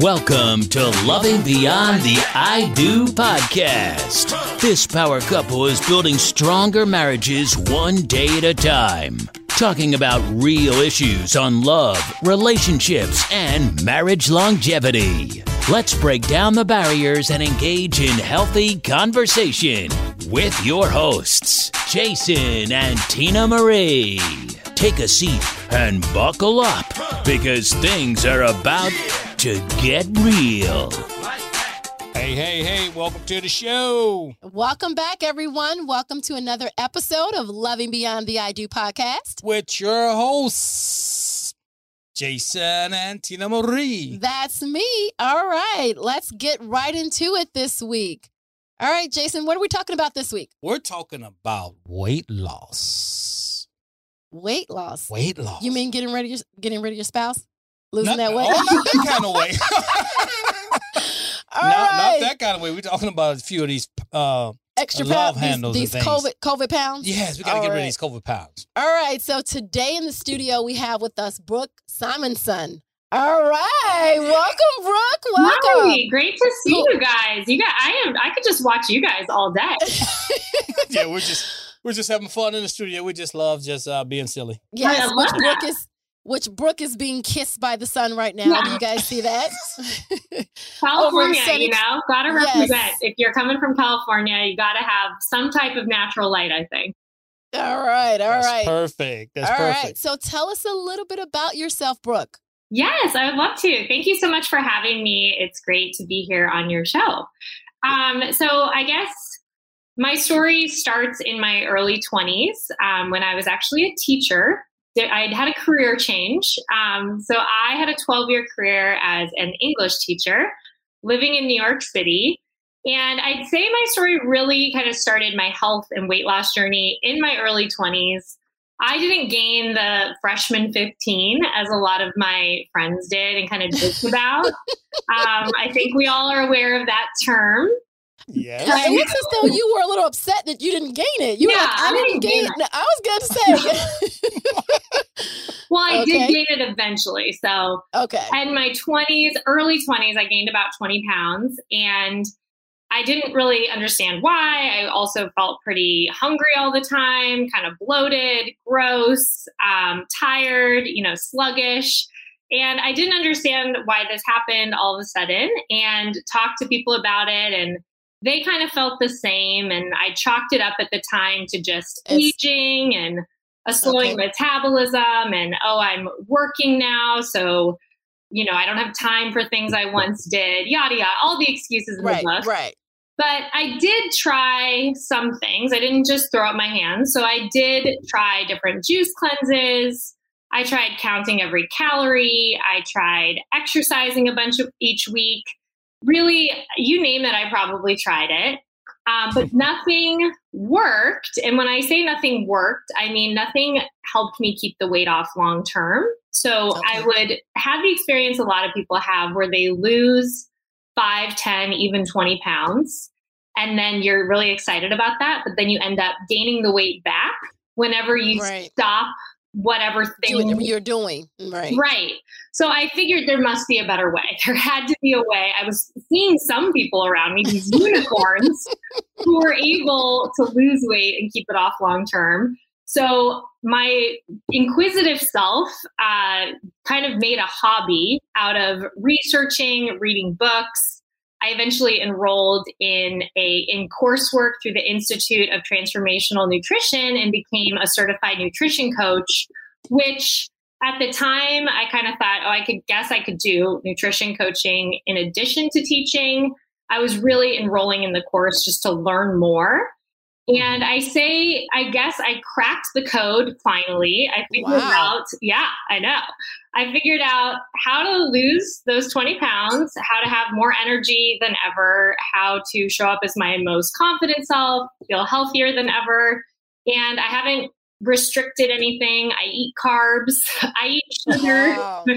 Welcome to Loving Beyond the I Do podcast. This power couple is building stronger marriages one day at a time. Talking about real issues on love, relationships, and marriage longevity. Let's break down the barriers and engage in healthy conversation with your hosts, Jason and Tina Marie. Take a seat and buckle up because things are about to get real. Hey, hey, hey, welcome to the show. Welcome back, everyone. Welcome to another episode of Loving Beyond the I Do podcast. With your hosts, Jason and Tina Marie. That's me. All right, let's get right into it this week. All right, Jason, what are we talking about this week? We're talking about weight loss. Weight loss. Weight loss. You mean getting rid of your getting rid of your spouse? Losing not, that weight? Oh, not that kind of way. All not, right. not that kind of way. We're talking about a few of these uh, Extra love pounds, handles these, these things. COVID COVID pounds. yes, we got to All get rid of these COVID pounds. All right, so today in the studio we have with us Brooke Simonson. All right, welcome, Brooke. Welcome. Hi, great to see Cool. you guys. You got I am I could just watch you guys all day. yeah, we're just we're just having fun in the studio. We just love just uh, being silly. Yes, I which love Brooke that. is which Brooke is being kissed by the sun right now. Do you guys see that? California, sunny- you know, gotta Yes. represent. If you're coming from California, you gotta have some type of natural light, I think. all right, all That's right, perfect. That's all right. perfect. So tell us a little bit about yourself, Brooke. Yes, I would love to. Thank you so much for having me. It's great to be here on your show. Um, so I guess my story starts in my early 20s um, when I was actually a teacher. I'd had a career change. Um, so I had a 12 year career as an English teacher living in New York City. And I'd say my story really kind of started my health and weight loss journey in my early 20s. I didn't gain the freshman 15 as a lot of my friends did and kind of joked about. Um, I think we all are aware of that term. Yes. It looks as though you were a little upset that you didn't gain it. You were Yeah, like, I I didn't didn't gain gain it. No, I was going to say. Well, I Okay. did gain it eventually. So okay. in my 20s, early 20s, I gained about 20 pounds and I didn't really understand why. I also felt pretty hungry all the time, kind of bloated, gross, um, tired, you know, sluggish. And I didn't understand why this happened all of a sudden and talked to people about it. And they kind of felt the same. And I chalked it up at the time to just It's- aging and a slowing Okay. metabolism. And oh, I'm working now. So, you know, I don't have time for things I once did, yada, yada, all the excuses in Right, the book. right. But I did try some things. I didn't just throw up my hands. So I did try different juice cleanses. I tried counting every calorie. I tried exercising a bunch of each week. Really, you name it, I probably tried it. Um, but nothing worked. And when I say nothing worked, I mean nothing helped me keep the weight off long term. So I would have the experience a lot of people have where they lose five, 10, even 20 pounds. And then you're really excited about that, but then you end up gaining the weight back whenever you Right. stop whatever thing what you're doing. Right. Right. So I figured there must be a better way. There had to be a way. I was seeing some people around me, these unicorns, who were able to lose weight and keep it off long term. So my inquisitive self uh, kind of made a hobby out of researching, reading books. I eventually enrolled in a in coursework through the Institute of Transformational Nutrition and became a certified nutrition coach, which at the time I kind of thought, oh, I could guess I could do nutrition coaching in addition to teaching. I was really enrolling in the course just to learn more. And I say, I guess I cracked the code finally. I figured Wow. out, yeah, I know. I figured out how to lose those 20 pounds, how to have more energy than ever, how to show up as my most confident self, feel healthier than ever. And I haven't restricted anything. I eat carbs, I eat sugar. Wow.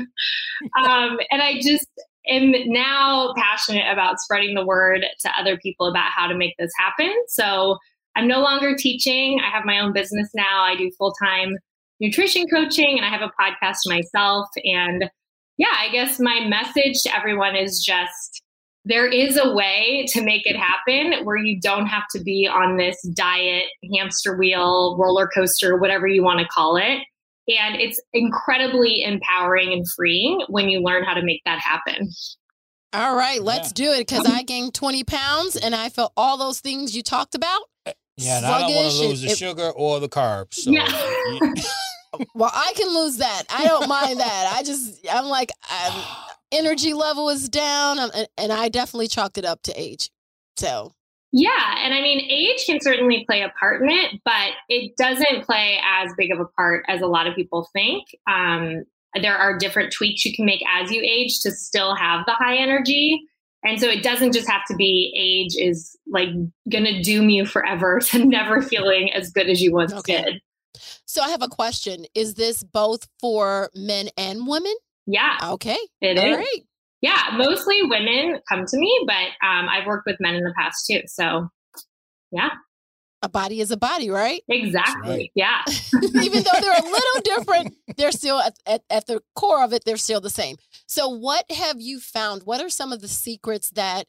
um, and I just am now passionate about spreading the word to other people about how to make this happen. So I'm no longer teaching. I have my own business now. I do full time nutrition coaching and I have a podcast myself. And yeah, I guess my message to everyone is just there is a way to make it happen where you don't have to be on this diet, hamster wheel, roller coaster, whatever you want to call it. And it's incredibly empowering and freeing when you learn how to make that happen. All right, let's do it because I gained 20 pounds and I felt all those things you talked about. Yeah, and I don't want to lose the it- sugar or the carbs. So Yeah. Well, I can lose that. I don't mind that. I just, I'm like, I'm, energy level is down, um, and, and I definitely chalked it up to age. So, Yeah, and I mean, age can certainly play a part in it, but it doesn't play as big of a part as a lot of people think. Um, there are different tweaks you can make as you age to still have the high energy. And so it doesn't just have to be age is like going to doom you forever to never feeling as good as you once Okay. did. so I have a question: Is this both for men and women? Yeah, Okay, it all is. right. Yeah, mostly women come to me, but um, I've worked with men in the past too. So yeah. A body is a body, right? exactly. right. Yeah. Even though they're a little different, they're still at, at, at the core of it, they're still the same. So, what have you found? What are some of the secrets that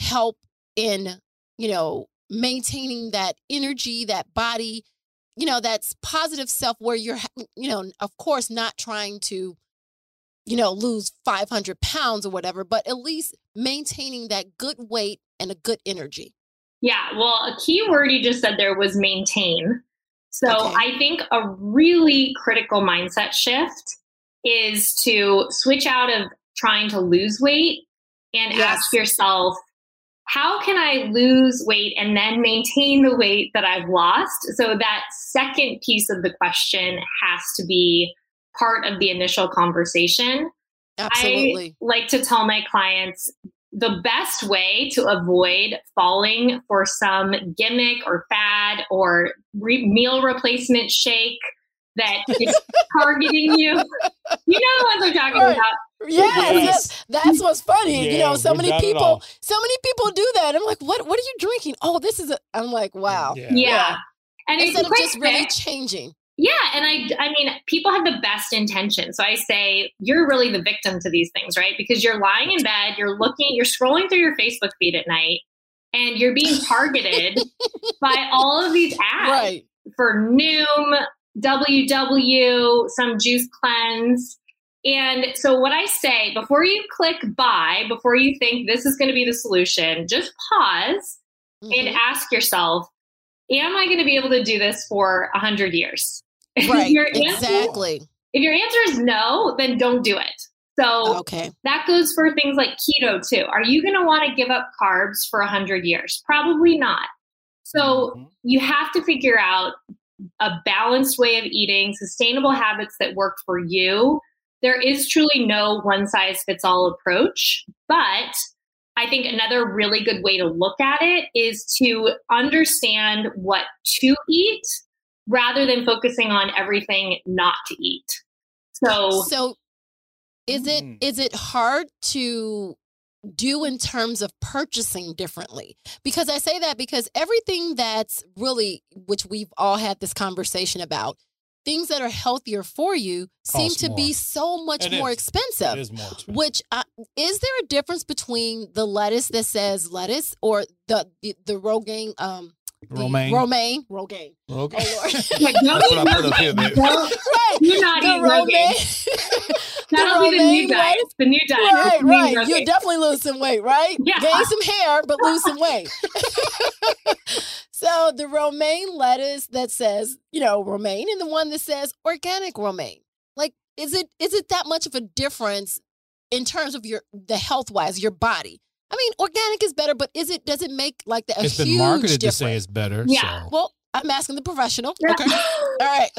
help in, you know, maintaining that energy, that body, you know, that's positive self where you're, you know, of course, not trying to, you know, lose 500 pounds or whatever, but at least maintaining that good weight and a good energy. Yeah, well, a key word you just said there was maintain. So Okay. I think a really critical mindset shift is to switch out of trying to lose weight and Yes. ask yourself, how can I lose weight and then maintain the weight that I've lost? So that second piece of the question has to be part of the initial conversation Absolutely. like to tell my clients the best way to avoid falling for some gimmick or fad or re- meal replacement shake that is targeting you. You know the ones I'm talking Right. about. Yes, Yes. yes, that's what's funny. you know, so many people, so many people do that. I'm like, what? What are you drinking? Oh, this is a. I'm like, wow. Yeah. Yeah. Yeah. And it's Instead a of just really fix. changing. Yeah, and I I mean, people have the best intention. So I say you're really the victim to these things, right? Because you're lying in bed, you're looking, you're scrolling through your Facebook feed at night, and you're being targeted by all of these ads Right. for Noom, WW, some juice cleanse. And so, what I say before you click buy, before you think this is going to be the solution, just pause and Mhm. ask yourself, Am I going to be able to do this for 100 years? Right. your answer- Exactly. if your answer is no, then don't do it. So, Okay. that goes for things like keto too. Are you going to want to give up carbs for 100 years? Probably not. So, Mhm. you have to figure out a balanced way of eating, sustainable habits that work for you. There is truly no one size fits all approach, but I think another really good way to look at it is to understand what to eat rather than focusing on everything not to eat. So, So, is it Mm. it hard to do in terms of purchasing differently? Because I say that because everything that's really, which we've all had this conversation about, things that are healthier for you seem Cost to be so much more expensive. More expensive. Which uh, is there a difference between the lettuce that says lettuce or the the, the Rogaine um the Romaine. romaine rogaine Okay. oh lord yeah, don't That's what I put up here, Rogaine. babe. Don't- right Do not the eat Rogaine. romaine That'll be the romaine new diet. lettuce? The new diet. right is lean right Rogaine. you definitely lose some weight right Yeah. gain some hair but lose some weight so the romaine lettuce that says you know romaine and the one that says organic romaine like is it is it that much of a difference in terms of your the health wise your body i mean organic is better but is it does it make like the, a It's huge been marketed to say it's better. Yeah. So. well i'm asking the professional Yeah. okay all right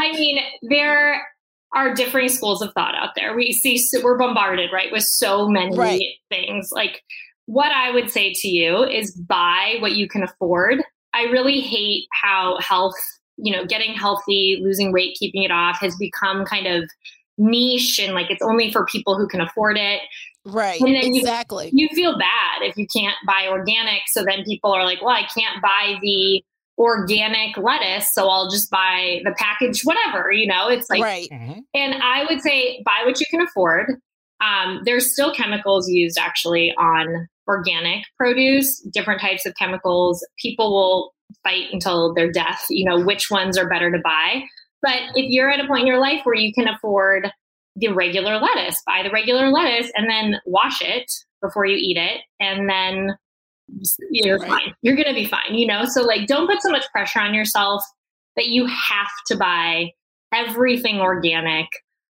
I mean, there are differing schools of thought out there. We see we're bombarded, right, with so many Right. things. Like what I would say to you is buy what you can afford. I really hate how health, you know, getting healthy, losing weight, keeping it off has become kind of niche and like it's only for people who can afford it. right And then you- exactly You feel bad if you can't buy organic. So then people are like, well, I can't buy the organic lettuce, so I'll just buy the package, whatever, you know, it's like, right. Mhm. and I would say buy what you can afford. Um, there's still chemicals used actually on organic produce, different types of chemicals. People will fight until their death, you know, which ones are better to buy. But if you're at a point in your life where you can afford the regular lettuce, buy the regular lettuce and then wash it before you eat it. And then you're Right. fine. You're going to be fine, you know? So, like, don't put so much pressure on yourself that you have to buy everything organic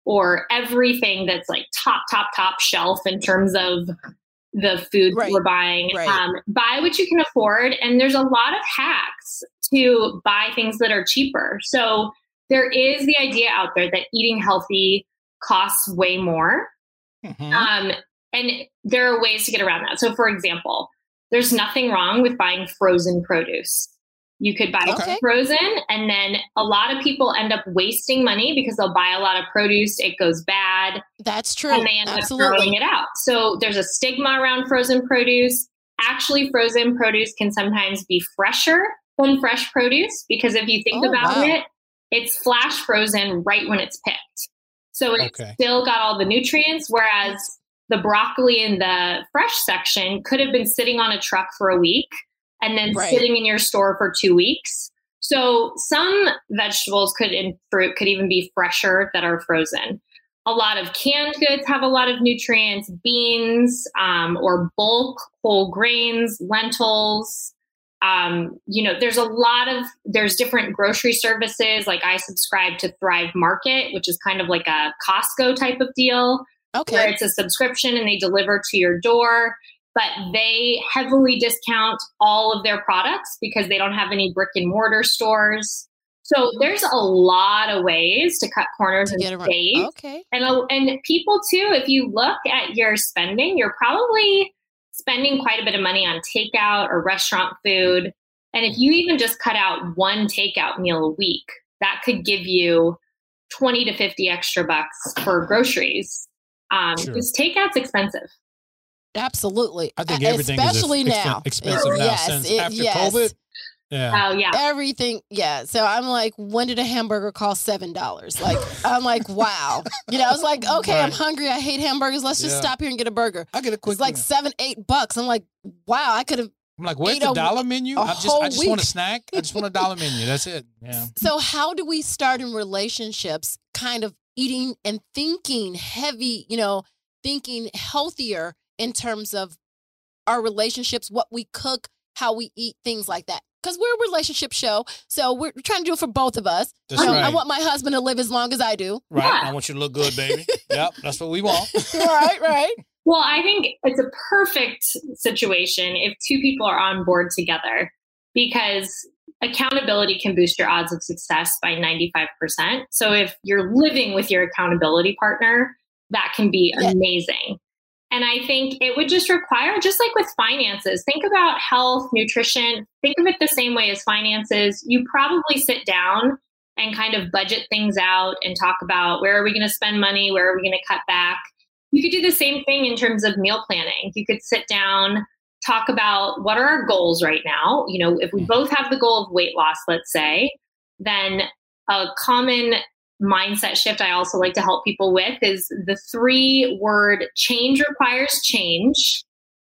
or everything that's like top, top, top shelf in terms of the food Right. we're buying. Right. Um, buy what you can afford. And there's a lot of hacks to buy things that are cheaper. So there is the idea out there that eating healthy costs way more. Mhm. Um, and there are ways to get around that. So, for example, there's nothing wrong with buying frozen produce. You could buy Okay. frozen, and then a lot of people end up wasting money because they'll buy a lot of produce, it goes bad, That's true. and they end up throwing it out. So, there's a stigma around frozen produce. Actually, frozen produce can sometimes be fresher than fresh produce because if you think Oh, about wow. it, it's flash frozen right when it's picked. So it's Okay. still got all the nutrients, whereas the broccoli in the fresh section could have been sitting on a truck for a week and then Right. sitting in your store for two weeks. So some vegetables could and fruit could even be fresher that are frozen. A lot of canned goods have a lot of nutrients, beans um, or bulk whole grains, lentils. Um, you know, there's a lot of there's different grocery services. Like I subscribe to Thrive Market, which is kind of like a Costco type of deal where Okay. it's a subscription and they deliver to your door. But they heavily discount all of their products because they don't have any brick and mortar stores. So there's a lot of ways to cut corners To and save. Okay. And and people too, if you look at your spending, you're probably spending quite a bit of money on takeout or restaurant food. And if you even just cut out one takeout meal a week, that could give you 20 to 50 extra bucks for groceries. Um, Sure. because takeout's expensive. Absolutely. I think everything is especially now. expensive It- now yes, since it- after yes. COVID. Yeah. Oh, yeah. Everything, yeah. So I'm like, when did a hamburger cost seven dollars? Like, I'm like, wow. You know, I was like, okay, I'm hungry. I hate hamburgers. Let's just Yeah. stop here and get a burger. I get a quick. It's like seven, eight bucks. I'm like, wow, I could have. I'm like, where's the a- dollar menu? a I just, whole I just want a week. snack. I just want a dollar menu. That's it. Yeah. So how do we start in relationships, kind of eating and thinking heavy? You know, thinking healthier in terms of our relationships, what we cook, how we eat, things like that. Because we're a relationship show, so we're trying to do it for both of us. That's You know, I want my husband to live as long as I do. Right. Yeah. I want you to look good, baby. yep. That's what we want. right, right. Well, I think it's a perfect situation if two people are on board together because accountability can boost your odds of success by 95%. So if you're living with your accountability partner, that can be Yeah. amazing. And I think it would just require, just like with finances, think about health, nutrition, think of it the same way as finances. You probably sit down and kind of budget things out and talk about where are we going to spend money? Where are we going to cut back? You could do the same thing in terms of meal planning. You could sit down, talk about what are our goals right now. You know, if we mm. both have the goal of weight loss, let's say, then a common mindset shift I also like to help people with is the three word change requires change.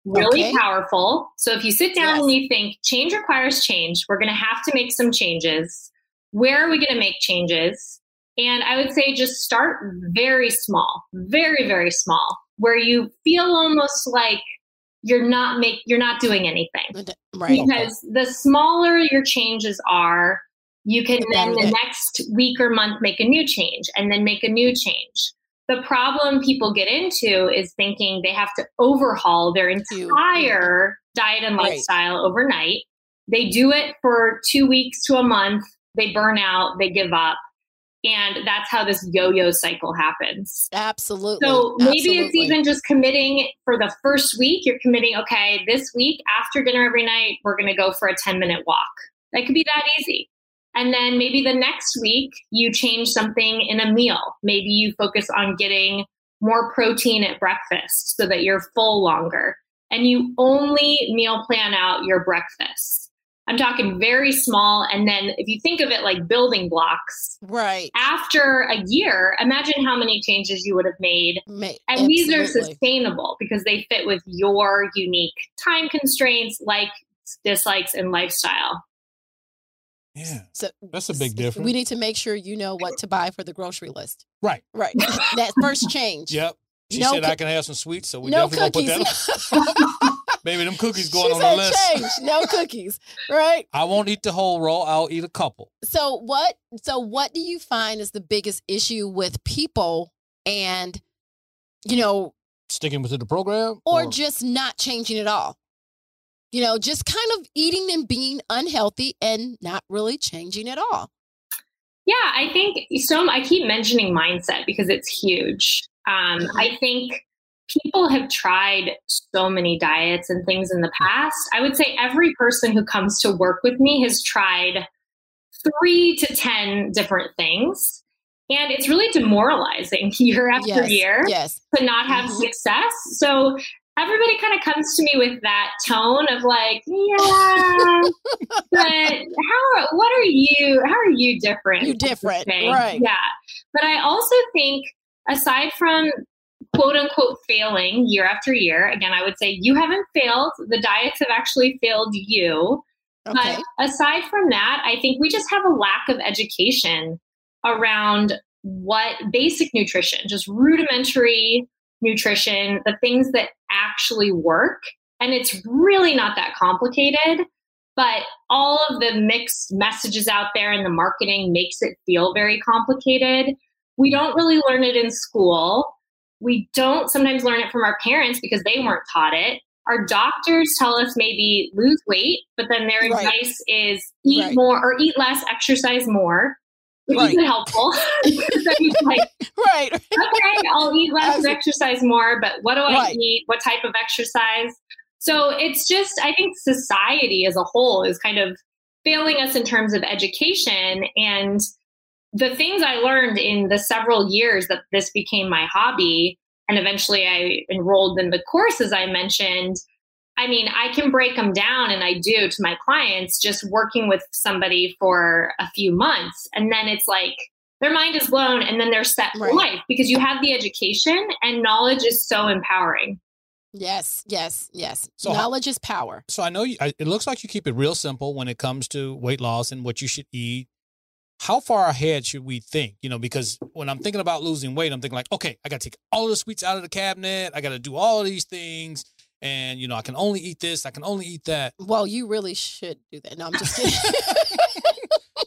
Really Okay. powerful. So if you sit down Yes. and you think change requires change, we're going to have to make some changes. Where are we going to make changes? And I would say just start very small, very, very small, where you feel almost like you're not make you're not doing anything. Right. because the smaller your changes are you can The then the next week or month make a new change and then make a new change. The problem people get into is thinking they have to overhaul their entire diet and Right. lifestyle overnight. They do it for two weeks to a month. They burn out. They give up and that's how this yo-yo cycle happens Absolutely. so maybe it's even just committing for the first week. You're committing, okay, this week after dinner every night, we're going to go for a 10 minute walk. That could be that easy. And then maybe the next week you change something in a meal. Maybe you focus on getting more protein at breakfast so that you're full longer. And you only meal plan out your breakfast. I'm talking very small. And then if you think of it like building blocks, Right. after a year, imagine how many changes you would have made. Ma- And these are sustainable because they fit with your unique time constraints, like dislikes, and lifestyle. Yeah. So That's a big difference. We need to make sure you know what to buy for the grocery list. Right. Right. that first change. Yep. She No said coo- I can have some sweets, so we no definitely gonna cookies. put that. Maybe them cookies going she on said the list. change. No cookies. Right. I won't eat the whole roll. I'll eat a couple. So what so what do you find is the biggest issue with people and you know Sticking with the program, or just not changing at all? You know, just kind of eating and being unhealthy and not really changing at all. Yeah, I think so. I keep mentioning mindset because it's huge. Um, I think people have tried so many diets and things in the past. I would say every person who comes to work with me has tried three to 10 different things. And it's really demoralizing year after yes. year Yes. to not have Mhm. success. So everybody kind of comes to me with that tone of like, yeah, but how? What are you? How are you different? You different, right. Yeah, but I also think aside from quote unquote failing year after year, again, I would say you haven't failed. The diets have actually failed you. Okay. But aside from that, I think we just have a lack of education around what basic nutrition, just rudimentary nutrition, the things that actually work. And it's really not that complicated, but all of the mixed messages out there and the marketing makes it feel very complicated. We don't really learn it in school. We don't sometimes learn it from our parents because they weren't taught it. Our doctors tell us maybe lose weight, but then their Right. advice is eat Right. more or eat less, exercise more, which Right. isn't helpful. Like, right. okay, I'll eat less and exercise more, but what do I eat? What type of exercise? So it's just, I think society as a whole is kind of failing us in terms of education. And the things I learned in the several years that this became my hobby, and eventually I enrolled in the courses I mentioned. I mean, I can break them down, and I do to my clients just working with somebody for a few months. And then it's like, their mind is blown and then they're set for Right. life because you have the education and knowledge is so empowering. Yes, yes, yes. So how- Knowledge is power. So I know you, I, it looks like you keep it real simple when it comes to weight loss and what you should eat. How far ahead should we think? You know, because when I'm thinking about losing weight, I'm thinking like, okay, I got to take all the sweets out of the cabinet. I got to do all of these things. And, you know, I can only eat this. I can only eat that. Well, you really should do that. No, I'm just kidding.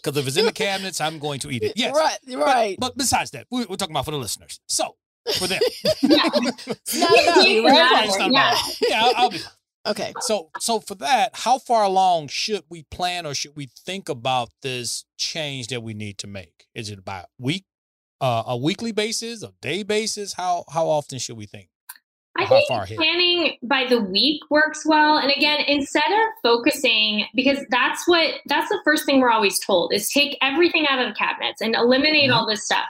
Because if it's in the cabinets, I'm going to eat it. Yes. Right, right. But besides that, we- we're talking about for the listeners. So for them. Yeah. It's not about Yeah. right? It's not Yeah. about- yeah, I'll, I'll be Okay. So, so for that, how far along should we plan or should we think about this change that we need to make? Is it about week, uh, a weekly basis, a day basis? How how often should we think? I think planning by the week works well. And again, instead of focusing, because that's what that's the first thing we're always told is take everything out of the cabinets and eliminate Mhm. all this stuff.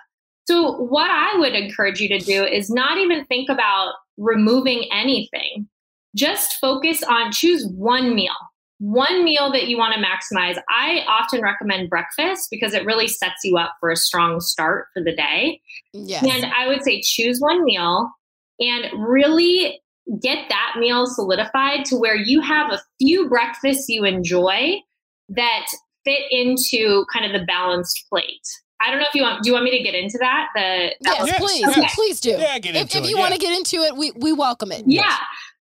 So what I would encourage you to do is not even think about removing anything. Just focus on choose one meal. One meal that you want to maximize. I often recommend breakfast because it really sets you up for a strong start for the day. Yes. And I would say choose one meal and really get that meal solidified to where you have a few breakfasts you enjoy that fit into kind of the balanced plate. I don't know if you want. Do you want me to get into that? The yes, Yes, please, yes. please do. Yeah, get if into if it, you yeah. want to get into it, we we welcome it. Yeah.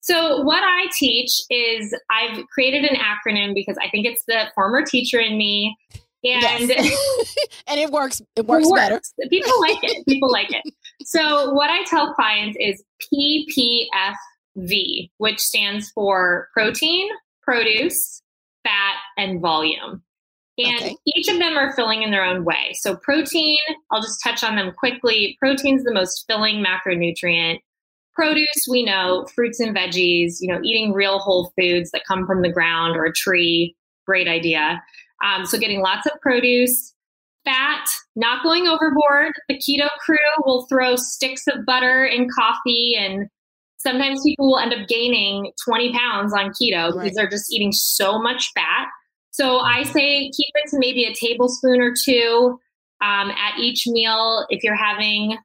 So what I teach is I've created an acronym because I think it's the former teacher in me. And Yes. and it works. It works, better. People like it. People like it. So what I tell clients is PPFV, which stands for protein, produce, fat, and volume. And Okay. each of them are filling in their own way. So protein, I'll just touch on them quickly. Protein's the most filling macronutrient. Produce, we know, fruits and veggies, you know, eating real whole foods that come from the ground or a tree, great idea. Um, so getting lots of produce, fat, not going overboard. The keto crew will throw sticks of butter in coffee, and sometimes people will end up gaining 20 pounds on keto Right. because they're just eating so much fat. So I say keep it to maybe a tablespoon or two um, at each meal. If you're having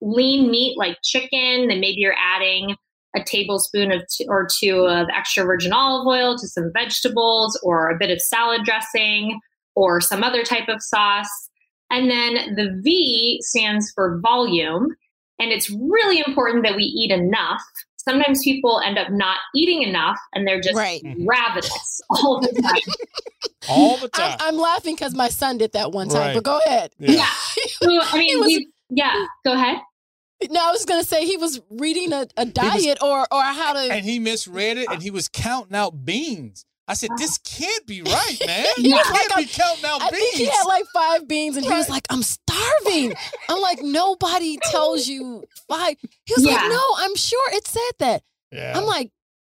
lean meat like chicken, then maybe you're adding a tablespoon of two, or two of extra virgin olive oil to some vegetables or a bit of salad dressing or some other type of sauce. And then the V stands for volume. And it's really important that we eat enough. Sometimes people end up not eating enough and they're just Right. Mm-hmm. ravenous all the time. All the I'm, time. I'm laughing because my son did that one time. Right. But go ahead. yeah. So, I mean, was- we, yeah, go ahead. No, I was gonna say he was reading a, a diet or or how to. and he misread it and he was counting out beans. I said, this can't be right, man. He You was can't like, be counting out I beans. think he had like five beans, and he was Right. like, "I'm starving." I'm like, "Nobody tells you five. He was Yeah. like, "No, I'm sure it said that." yeah. I'm like,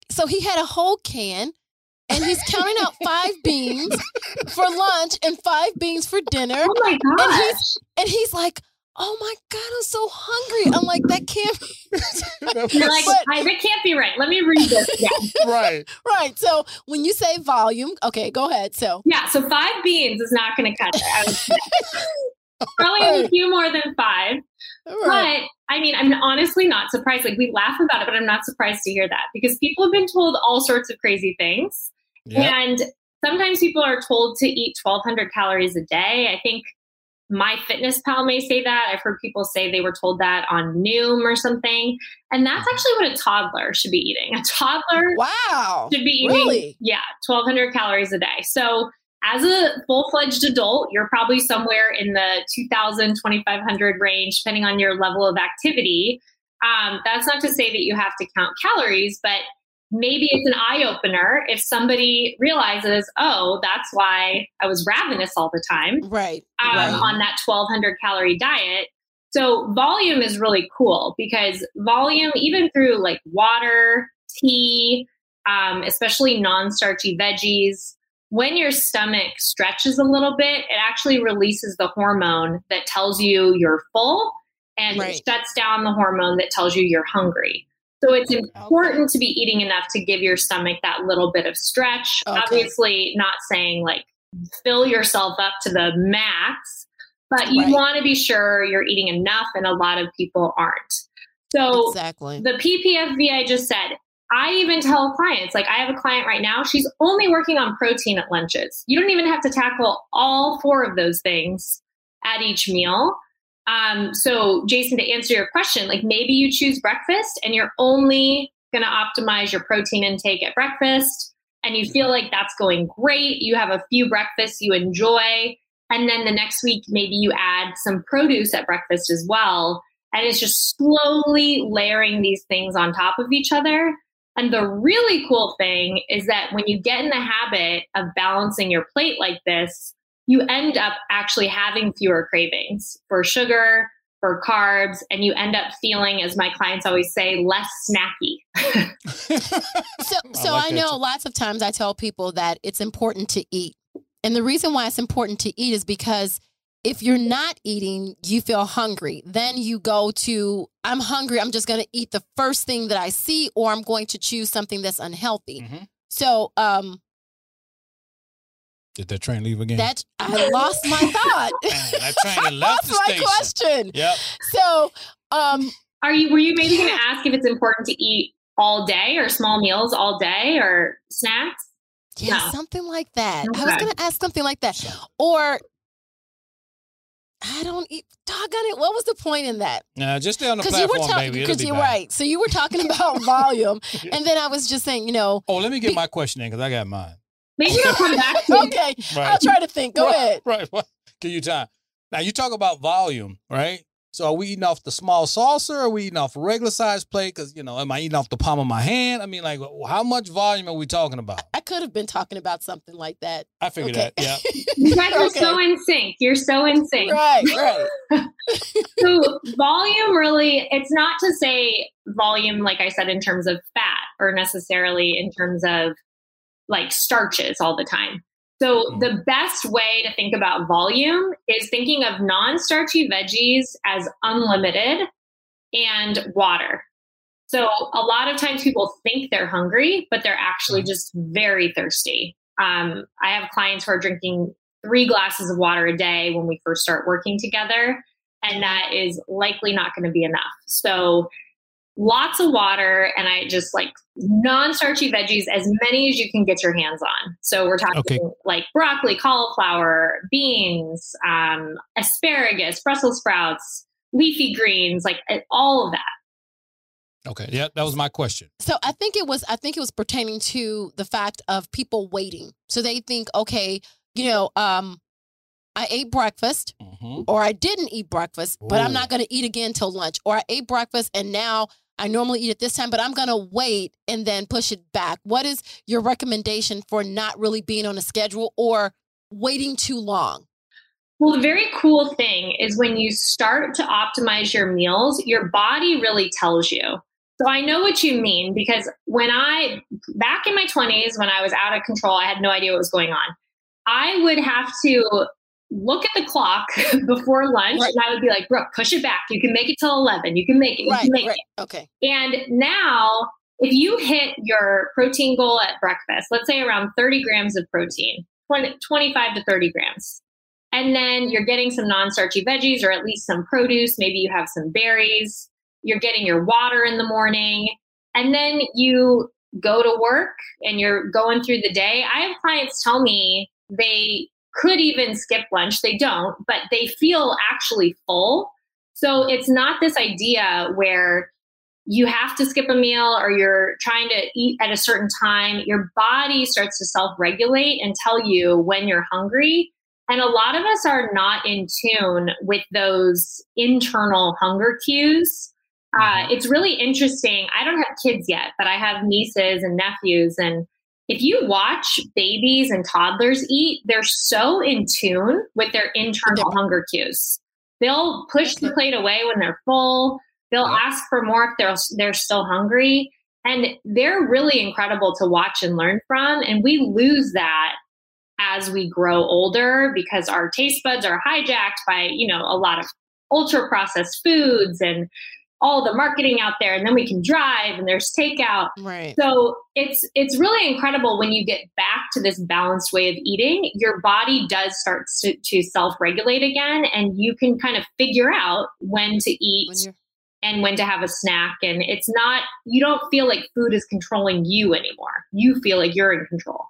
so he had a whole can, and he's counting out five beans for lunch and five beans for dinner, Oh my and he's and he's like, "Oh my god, I'm so hungry." I'm like, "That can't be You're like, But- I, that can't be right. Let me read this again. right. right." So when you say volume, okay, go ahead. So Yeah, so five beans is not going to cut it. I would say. Probably a few more than five. right. But I mean, I'm honestly not surprised. Like, we laugh about it, but I'm not surprised to hear that because people have been told all sorts of crazy things. Yeah. And sometimes people are told to eat 1,200 calories a day. I think my fitness pal may say that. I've heard people say they were told that on Noom or something. And that's actually what a toddler should be eating. A toddler wow. should be eating, Really? yeah, 1,200 calories a day. So as a full fledged adult, you're probably somewhere in the 2,000, 2,500 range, depending on your level of activity. Um, that's not to say that you have to count calories, but maybe it's an eye opener if somebody realizes, oh, that's why I was ravenous all the time Right. um, right. on that 1200 calorie diet. So volume is really cool because volume, even through like water, tea, um, especially non-starchy veggies, when your stomach stretches a little bit, it actually releases the hormone that tells you you're full and Right. it shuts down the hormone that tells you you're hungry. So it's important to be eating enough to give your stomach that little bit of stretch. Okay. Obviously, not saying like fill yourself up to the max, but you Right. want to be sure you're eating enough, and a lot of people aren't. So exactly. the PPFV I just said, I even tell clients, like I have a client right now, she's only working on protein at lunches. You don't even have to tackle all four of those things at each meal. Um, so, Jason, to answer your question, like maybe you choose breakfast and you're only going to optimize your protein intake at breakfast, and you feel like that's going great. You have a few breakfasts you enjoy, and then the next week, maybe you add some produce at breakfast as well. And it's just slowly layering these things on top of each other. And the really cool thing is that when you get in the habit of balancing your plate like this, you end up actually having fewer cravings for sugar, for carbs, and you end up feeling, as my clients always say, less snacky. So, I so like I know too. lots of times I tell people that it's important to eat. And the reason why it's important to eat is because if you're not eating, you feel hungry. Then you go to, I'm hungry. I'm just going to eat the first thing that I see, or I'm going to choose something that's unhealthy. Mhm. So, um, Did that train leave again? that I lost my thought. Man, that train had left lost the my question. Yep. So, um, Are you were you maybe going to ask if it's important to eat all day or small meals all day or snacks? yeah, No. something like that. I was going to ask something like that. Or I don't eat. Doggone it! What was the point in that? nah, just stay on the Because you were platform, talking. baby. Because be you're back. right. So you were talking about volume, and then I was just saying, you know, Oh, let me get Be- my question in because I got mine. Maybe I'll come back to okay, Right. I'll try to think. Go right, ahead. Right. What? Give you time. Now you talk about volume, right? So are we eating off the small saucer? Or are we eating off a regular size plate? Because you know, am I eating off the palm of my hand? I mean, like, how much volume are we talking about? I could have been talking about something like that. I figured Okay. that. Yeah. You guys are Okay. so in sync. You're so in sync. Right, right. so volume really it's not to say volume like i said in terms of fat or necessarily in terms of like starches all the time so Mm. the best way to think about volume is thinking of non-starchy veggies as unlimited and water so a lot of times people think they're hungry but they're actually Mhm. just very thirsty Um, I have clients who are drinking three glasses of water a day when we first start working together, and that is likely not going to be enough. So, lots of water, and I just like non starchy veggies, as many as you can get your hands on. So, we're talking okay. like broccoli, cauliflower, beans, um, asparagus, Brussels sprouts, leafy greens, like all of that. Okay. Yeah, that was my question. So I think it was I think it was pertaining to the fact of people waiting. So they think, okay, you know, um, I ate breakfast mm-hmm. or I didn't eat breakfast, Ooh. but I'm not going to eat again till lunch. Or I ate breakfast and now I normally eat it this time, but I'm going to wait and then push it back. What is your recommendation for not really being on a schedule or waiting too long? Well, the very cool thing is when you start to optimize your meals, your body really tells you. So I know what you mean because when I, back in my 20s, when I was out of control, I had no idea what was going on. I would have to look at the clock before lunch right. and I would be like, Brooke, push it back. You can make it till 11. You can make it. You right, can make right. it. Okay. And now, if you hit your protein goal at breakfast, let's say around 30 grams of protein, 20, 25 to 30 grams, and then you're getting some non starchy veggies or at least some produce, maybe you have some berries you're getting your water in the morning, and then you go to work and you're going through the day. I have clients tell me they could even skip lunch. They don't, but they feel actually full. So it's not this idea where you have to skip a meal or you're trying to eat at a certain time. Your body starts to self regulate and tell you when you're hungry. And a lot of us are not in tune with those internal hunger cues. Uh, mm-hmm. it's really interesting. I don't have kids yet, but I have nieces and nephews. And if you watch babies and toddlers eat, they're so in tune with their internal hunger cues. They'll push the mm-hmm. plate away when they're full. They'll ask for more if they're they're still hungry, and they're really incredible to watch and learn from. And we lose that as we grow older because our taste buds are hijacked by you know a lot of ultra processed foods and all the marketing out there and then we can drive and there's takeout. Right. So it's it's really incredible when you get back to this balanced way of eating, your body does start to, to self-regulate again and you can kind of figure out when to eat when and when to have a snack and it's not you don't feel like food is controlling you anymore. You feel like you're in control.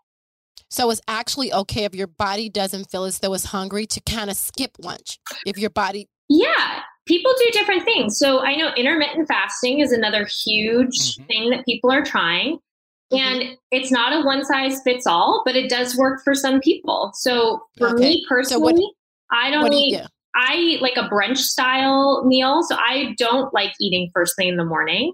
So it's actually okay if your body doesn't feel as though it's hungry to kind of skip lunch. If your body Yeah, people do different things. So I know intermittent fasting is another huge mm-hmm. thing that people are trying. Mm-hmm. And it's not a one size fits all, but it does work for some people. So for okay. me personally, so what, I don't eat. Do I eat like a brunch style meal. So I don't like eating first thing in the morning.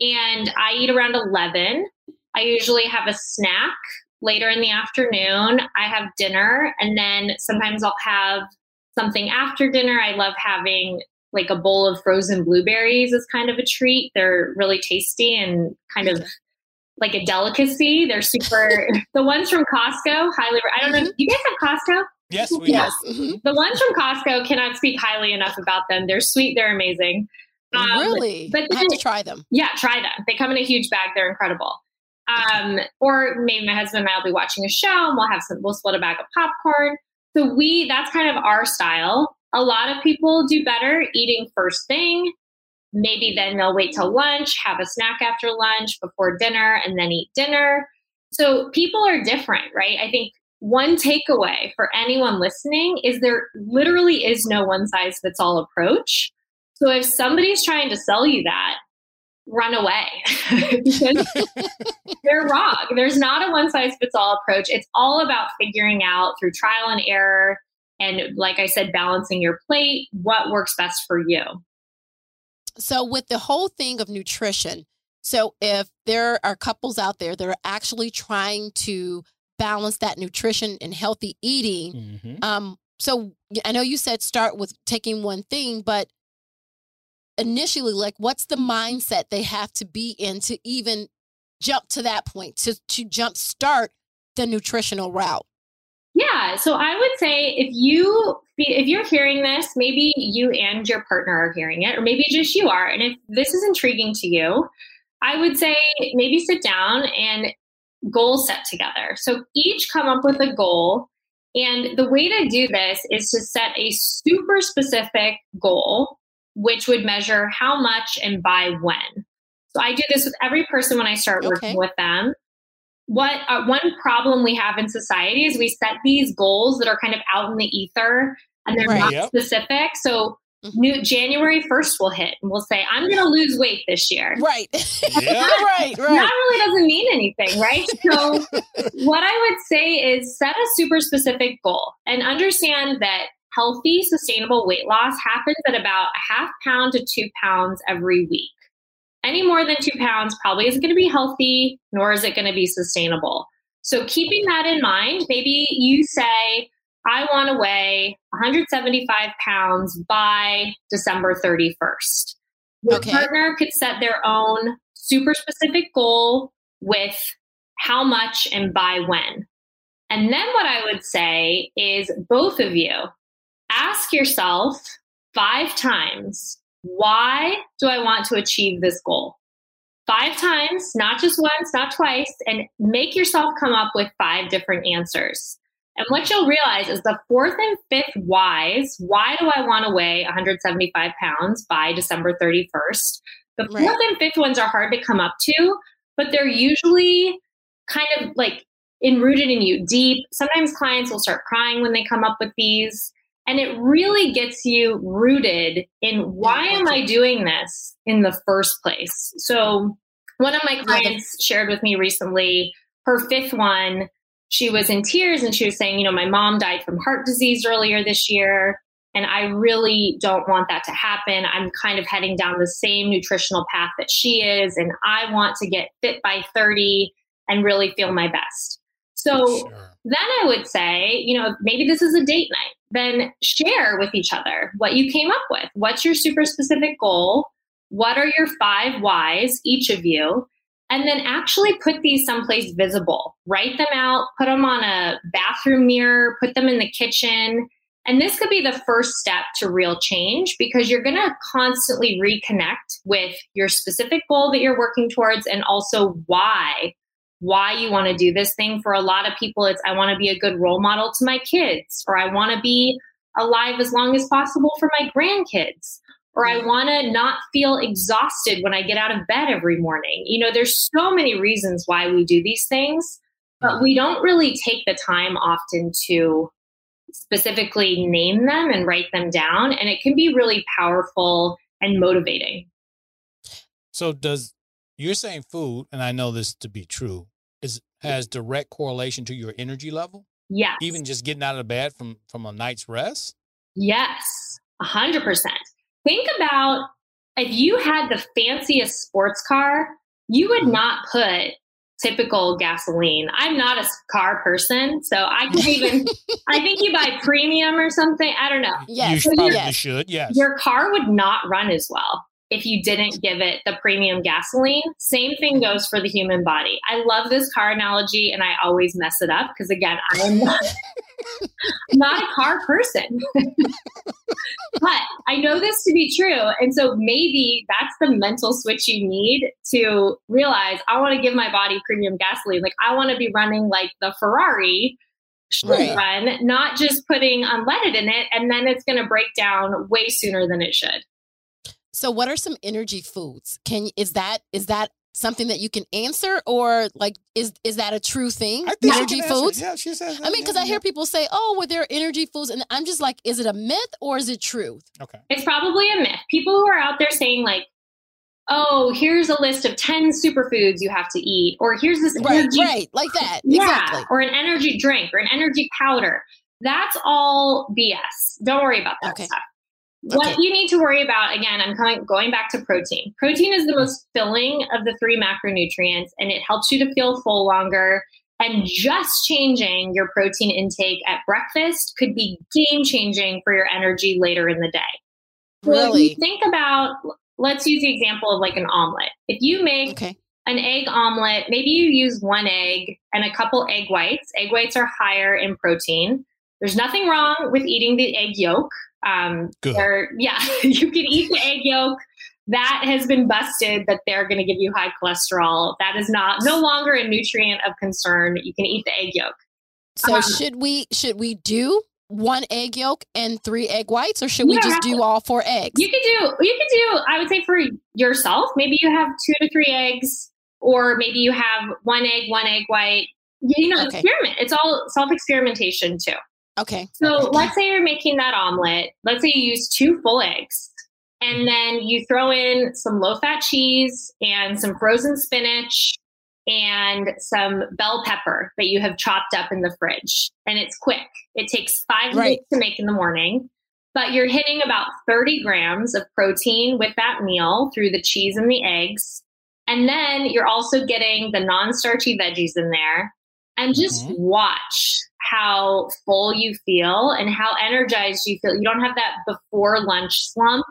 And I eat around 11. I usually have a snack later in the afternoon. I have dinner. And then sometimes I'll have something after dinner. I love having like a bowl of frozen blueberries is kind of a treat. They're really tasty and kind of like a delicacy. They're super. the ones from Costco, highly. I don't know. Do you guys have Costco? Yes, we yes. Mm-hmm. The ones from Costco cannot speak highly enough about them. They're sweet. They're amazing. Um, really? But then, I have to try them. Yeah, try them. They come in a huge bag. They're incredible. Um, or maybe my husband and I will be watching a show and we'll have some. We'll split a bag of popcorn. So we. That's kind of our style. A lot of people do better eating first thing. Maybe then they'll wait till lunch, have a snack after lunch before dinner, and then eat dinner. So people are different, right? I think one takeaway for anyone listening is there literally is no one size fits all approach. So if somebody's trying to sell you that, run away because they're wrong. There's not a one size fits all approach. It's all about figuring out through trial and error and like I said, balancing your plate, what works best for you. So, with the whole thing of nutrition, so if there are couples out there that are actually trying to balance that nutrition and healthy eating, mm-hmm. um, so I know you said start with taking one thing, but initially, like, what's the mindset they have to be in to even jump to that point to to jump start the nutritional route? Yeah, so I would say if you if you're hearing this, maybe you and your partner are hearing it or maybe just you are and if this is intriguing to you, I would say maybe sit down and goals set together. So each come up with a goal. And the way to do this is to set a super specific goal, which would measure how much and by when. So I do this with every person when I start working Okay. with them. What uh, one problem we have in society is we set these goals that are kind of out in the ether and they're Right. not Yep. specific. So Mhm. new January 1st will hit and we'll say, I'm going to lose weight this year. Right. Yeah. right. Right. That really doesn't mean anything, right? So, what I would say is set a super specific goal and understand that healthy, sustainable weight loss happens at about a half pound to two pounds every week. Any more than two pounds probably isn't going to be healthy, nor is it going to be sustainable. So, keeping that in mind, maybe you say, I want to weigh 175 pounds by December 31st. Your Okay. partner could set their own super specific goal with how much and by when. And then what I would say is both of you ask yourself five times, why do I want to achieve this goal? Five times, not just once, not twice, and make yourself come up with five different answers. And what you'll realize is the fourth and fifth whys, why do I want to weigh 175 pounds by December 31st? The fourth Right. and fifth ones are hard to come up to, but they're usually kind of like enrooted in you deep. Sometimes clients will start crying when they come up with these. And it really gets you rooted in why am I doing this in the first place? So, one of my clients shared with me recently her fifth one. She was in tears and she was saying, You know, my mom died from heart disease earlier this year. And I really don't want that to happen. I'm kind of heading down the same nutritional path that she is. And I want to get fit by 30 and really feel my best. So, Sure. then I would say, you know, maybe this is a date night. Then share with each other what you came up with. What's your super specific goal? What are your five whys, each of you? And then actually put these someplace visible. Write them out, put them on a bathroom mirror, put them in the kitchen. And this could be the first step to real change because you're going to constantly reconnect with your specific goal that you're working towards and also why why you want to do this thing. For a lot of people, it's I want to be a good role model to my kids, or I want to be alive as long as possible for my grandkids, or I mm. want to not feel exhausted when I get out of bed every morning. You know, there's so many reasons why we do these things, but mm. we don't really take the time often to specifically name them and write them down. And it can be really powerful and motivating. So does you're saying food, and I know this to be true, has direct correlation to your energy level? Yes. Even just getting out of bed from from a night's rest? Yes, a hundred percent. Think about if you had the fanciest sports car, you would mm-hmm. not put typical gasoline. I'm not a car person, so I could even. I think you buy premium or something. I don't know. you Yes. sh- probably yes. should, yes. Your car would not run as well if you didn't give it the premium gasoline. Same thing goes for the human body. I love this car analogy and I always mess it up because, again, I'm not, not a car person. but I know this to be true. And so maybe that's the mental switch you need to realize I want to give my body premium gasoline. Like, I want to be running like the Ferrari Right. run, not just putting unleaded in it. And then it's going to break down way sooner than it should. So what are some energy foods? Can is that is that something that you can answer or like is is that a true thing? I think energy can answer it. foods? Yeah, she says. I mean, because I hear people say, "Oh, well, there are energy foods," and I'm just like, "Is it a myth or is it truth?" Okay. It's probably a myth. People who are out there saying, like, oh, here's a list of 10 superfoods you have to eat, or here's this Right, energy right, like that. Yeah, Exactly. or an energy drink or an energy powder. That's all BS. Don't worry about that Okay. stuff. What Okay. you need to worry about, again, I'm coming, going back to protein. Protein is the most filling of the three macronutrients, and it helps you to feel full longer. And just changing your protein intake at breakfast could be game changing for your energy later in the day. So if you Really? think about, let's use the example of like an omelet. If you make Okay. an egg omelet, maybe you use one egg and a couple egg whites. Egg whites are higher in protein. There's nothing wrong with eating the egg yolk. Um, Good. they're- Yeah, you can eat the egg yolk. that has been busted that they're going to give you high cholesterol. That is not no longer a nutrient of concern. You can eat the egg yolk. So Um, should we should we do one egg yolk and three egg whites, or should we just do all four eggs? You could do you could do I would say for yourself, maybe you have two to three eggs, or maybe you have one egg, one egg white. You know, Okay. experiment. It's all self experimentation too. Okay. So let's say you're making that omelet. Let's say you use two full eggs, and then you throw in some low fat cheese and some frozen spinach and some bell pepper that you have chopped up in the fridge. And it's quick. It takes five Right. minutes to make in the morning, but you're hitting about 30 grams of protein with that meal through the cheese and the eggs. And then you're also getting the non starchy veggies in there. And just Mhm. watch how full you feel and how energized you feel. You don't have that before lunch slump.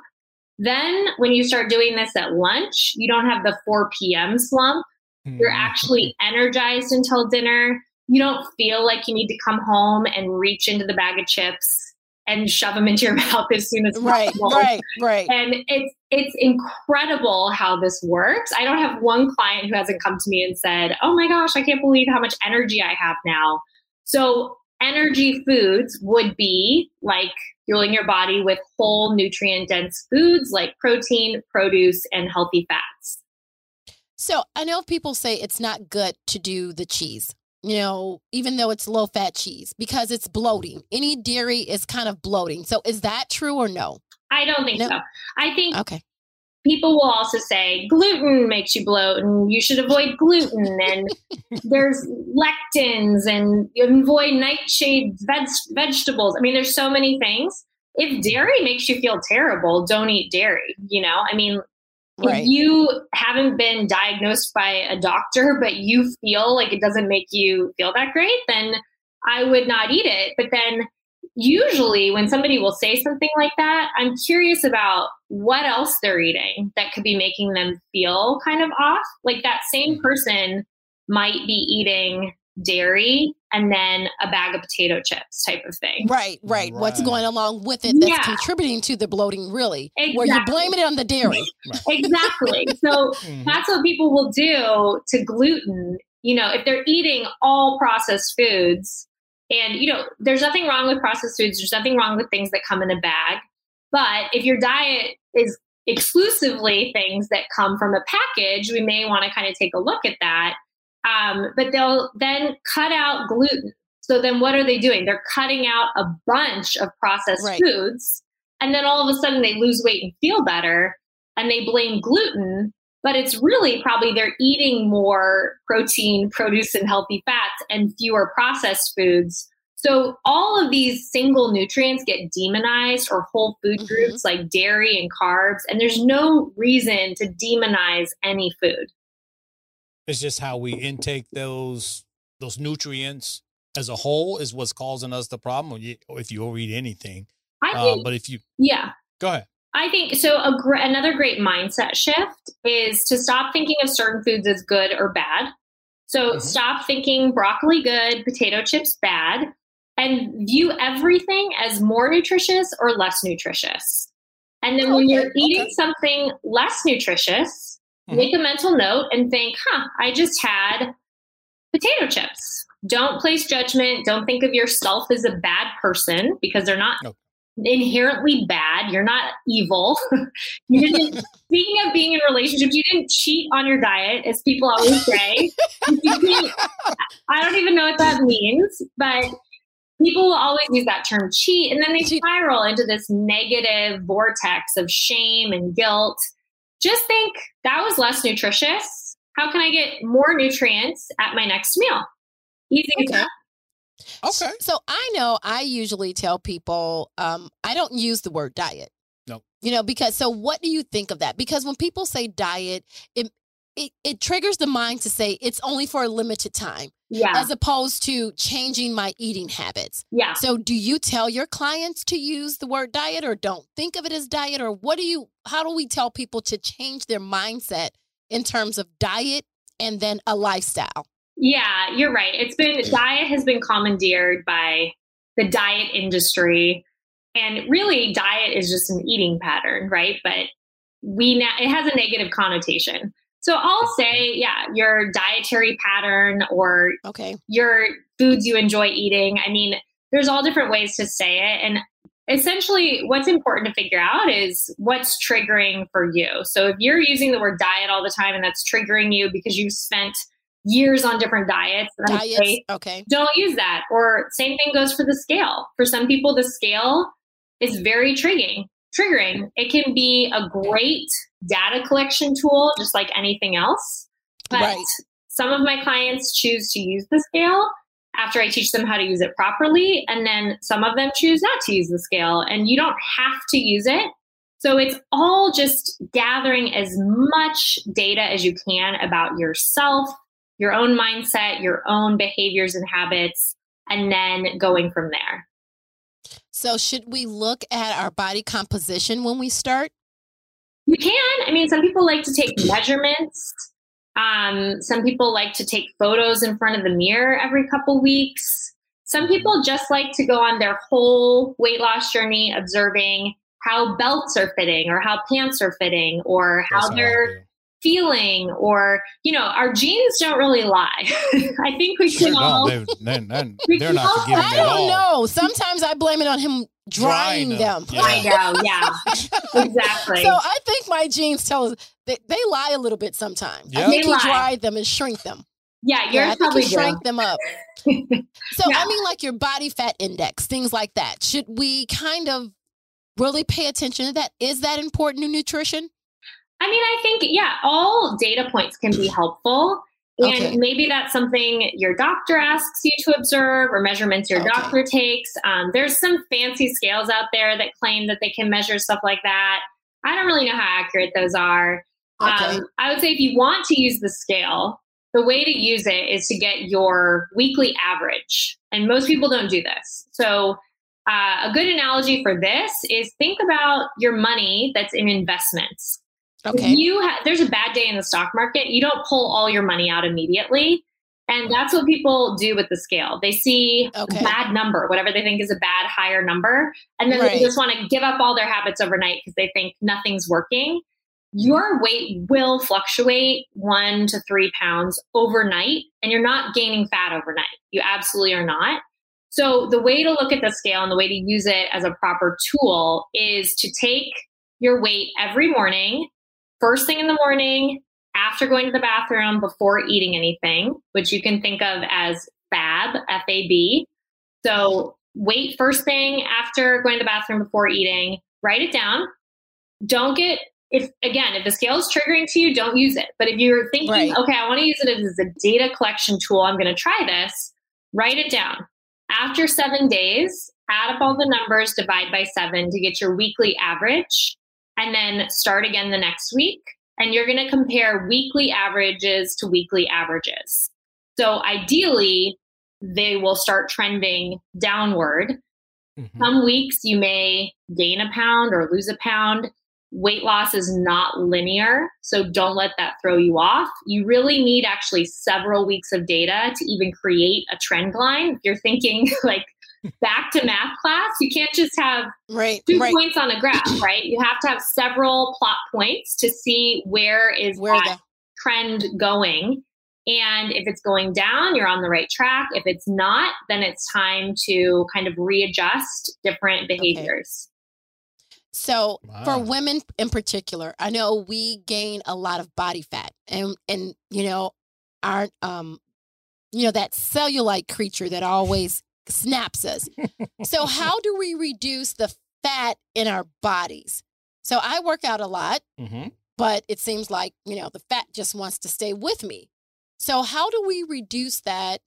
Then, when you start doing this at lunch, you don't have the 4 p.m. slump. You're Mhm. actually energized until dinner. You don't feel like you need to come home and reach into the bag of chips and shove them into your mouth as soon as Right, possible. right, right. And it's it's incredible how this works. I don't have one client who hasn't come to me and said, "Oh my gosh, I can't believe how much energy I have now." So, energy foods would be like fueling your body with whole nutrient dense foods like protein, produce, and healthy fats. So I know people say it's not good to do the cheese, you know, even though it's low fat cheese because it's bloating. Any dairy is kind of bloating. So is that true or no? I don't think No. so. I think Okay. People will also say gluten makes you bloat and you should avoid gluten and there's lectins and you avoid nightshade veg- vegetables. I mean, there's so many things. If dairy makes you feel terrible, don't eat dairy. You know, I mean, Right. if you haven't been diagnosed by a doctor, but you feel like it doesn't make you feel that great, then I would not eat it. But then usually when somebody will say something like that, I'm curious about what else they're eating that could be making them feel kind of off. Like that same person might be eating dairy and then a bag of potato chips type of thing. Right, right. What's going along with it that's Yeah. contributing to the bloating, really? Where you're blaming it on the dairy. Exactly. So Mhm. that's what people will do to gluten. You know, if they're eating all processed foods, and you know, there's nothing wrong with processed foods, there's nothing wrong with things that come in a bag. But if your diet is exclusively things that come from a package, we may want to kind of take a look at that. Um, but they'll then cut out gluten. So then what are they doing? They're cutting out a bunch of processed Right. foods. And then all of a sudden they lose weight and feel better and they blame gluten, but it's really probably they're eating more protein, produce, and healthy fats and fewer processed foods. So all of these single nutrients get demonized or whole food Mhm. groups like dairy and carbs, and there's no reason to demonize any food. It's just how we intake those those nutrients as a whole is what's causing us the problem. Or, you, or if you overeat anything, I um, think, but if you yeah, go ahead, I think so. A gr- another great mindset shift is to stop thinking of certain foods as good or bad. So Mhm. stop thinking broccoli good, potato chips bad, and view everything as more nutritious or less nutritious. And then Oh, when okay, you're eating okay. something less nutritious, Mhm. make a mental note and think, huh, I just had potato chips. Don't place judgment. Don't think of yourself as a bad person because they're not No. Inherently bad. You're not evil. you didn't, speaking of being in relationships, you didn't cheat on your diet, as people always say. I don't even know what that means, but people will always use that term cheat. And then they spiral into this negative vortex of shame and guilt. Just think that was less nutritious. How can I get more nutrients at my next meal? Easy as Okay. Okay, So I know I usually tell people um, I don't use the word diet. No. You know, because so what do you think of that? Because when people say diet, it it, it triggers the mind to say it's only for a limited time, Yeah. as opposed to changing my eating habits. Yeah. So do you tell your clients to use the word diet or don't think of it as diet? Or what do you how do we tell people to change their mindset in terms of diet and then a lifestyle? Yeah, you're right. It's been diet has been commandeered by the diet industry. And really diet is just an eating pattern, right? But we na- it has a negative connotation. So I'll say, yeah, your dietary pattern or Okay. your foods you enjoy eating. I mean, there's all different ways to say it. And essentially, what's important to figure out is what's triggering for you. So if you're using the word diet all the time and that's triggering you because you've spent years on different diets, Diets. say, Okay. don't use that. Or same thing goes for the scale. For some people, the scale is very triggering. Triggering. It can be a great data collection tool, just like anything else. But Right. some of my clients choose to use the scale after I teach them how to use it properly, and then some of them choose not to use the scale. And you don't have to use it. So it's all just gathering as much data as you can about yourself, your own mindset, your own behaviors and habits, and then going from there. So should we look at our body composition when we start? You can. I mean, some people like to take measurements. Um, some people like to take photos in front of the mirror every couple weeks. Some people just like to go on their whole weight loss journey observing how belts are fitting or how pants are fitting or how That's how they're feel. Feeling or, you know, our jeans don't really lie. I think we Sure can all. don't. They, they, they're, they're not all- forgiving I don't all. know. Sometimes I blame it on him drying, Drying them. them. I know, yeah, exactly. So I think my jeans tell us they, they lie a little bit sometimes. I think They he dried them and shrink them. yeah, yours Yeah, I think probably he do. shrank them up. So Yeah. I mean, like your body fat index, things like that. Should we kind of really pay attention to that? Is that important in nutrition? I mean, I think, yeah, all data points can be helpful. And Okay. maybe that's something your doctor asks you to observe or measurements your Okay. doctor takes. Um, there's some fancy scales out there that claim that they can measure stuff like that. I don't really know how accurate those are. Okay. Um, I would say if you want to use the scale, the way to use it is to get your weekly average. And most people don't do this. So, uh, a good analogy for this is think about your money that's in investments. Okay. If you ha- there's a bad day in the stock market, you don't pull all your money out immediately. And that's what people do with the scale. They see Okay. a bad number, whatever they think is a bad higher number, and then Right. they just want to give up all their habits overnight because they think nothing's working. Mm-hmm. Your weight will fluctuate one to three pounds overnight, and you're not gaining fat overnight. You absolutely are not. So, the way to look at the scale and the way to use it as a proper tool is to take your weight every morning, first thing in the morning, after going to the bathroom, before eating anything, which you can think of as FAB, F A B. So, wait first thing after going to the bathroom before eating, write it down. Don't get if again, if the scale is triggering to you, don't use it. But if you're thinking, Right. okay, I want to use it as a data collection tool, I'm going to try this, write it down. After seven days, add up all the numbers, divide by seven to get your weekly average, and then start again the next week. And you're going to compare weekly averages to weekly averages. So ideally, they will start trending downward. Mhm. Some weeks you may gain a pound or lose a pound. Weight loss is not linear, so don't let that throw you off. You really need actually several weeks of data to even create a trend line. If you're thinking like back to math class, you can't just have Right. two Right. points on a graph, right? You have to have several plot points to see where is Where that trend going. And if it's going down, you're on the right track. If it's not, then it's time to kind of readjust different behaviors. So Wow. for women in particular, I know we gain a lot of body fat and and you know our um you know that cellulite creature that always snaps us. so how do we reduce the fat in our bodies? So I work out a lot, Mhm. but it seems like, you know, the fat just wants to stay with me. So how do we reduce that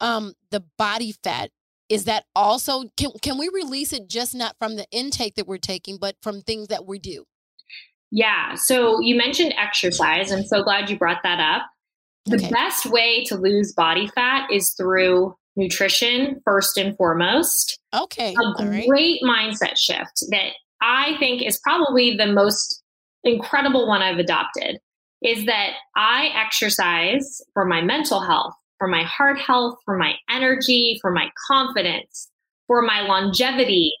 um the body fat is that also can can we release it just not from the intake that we're taking but from things that we do Yeah. So you mentioned exercise. I'm so glad you brought that up. The Okay. best way to lose body fat is through nutrition, first and foremost. okay a right great mindset shift that I think is probably the most incredible one I've adopted is that I exercise for my mental health, for my heart health, for my energy, for my confidence, for my longevity.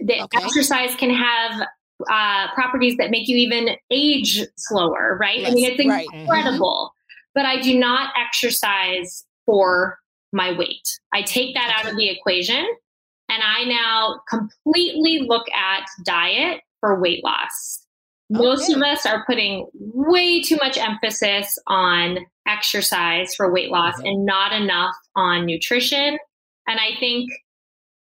That Okay. exercise can have uh, properties that make you even age slower, right? Yes, I mean, it's right. incredible. But I do not exercise for my weight. I take that out of the equation and I now completely look at diet for weight loss. Most Okay. of us are putting way too much emphasis on exercise for weight loss Mhm. and not enough on nutrition. And I think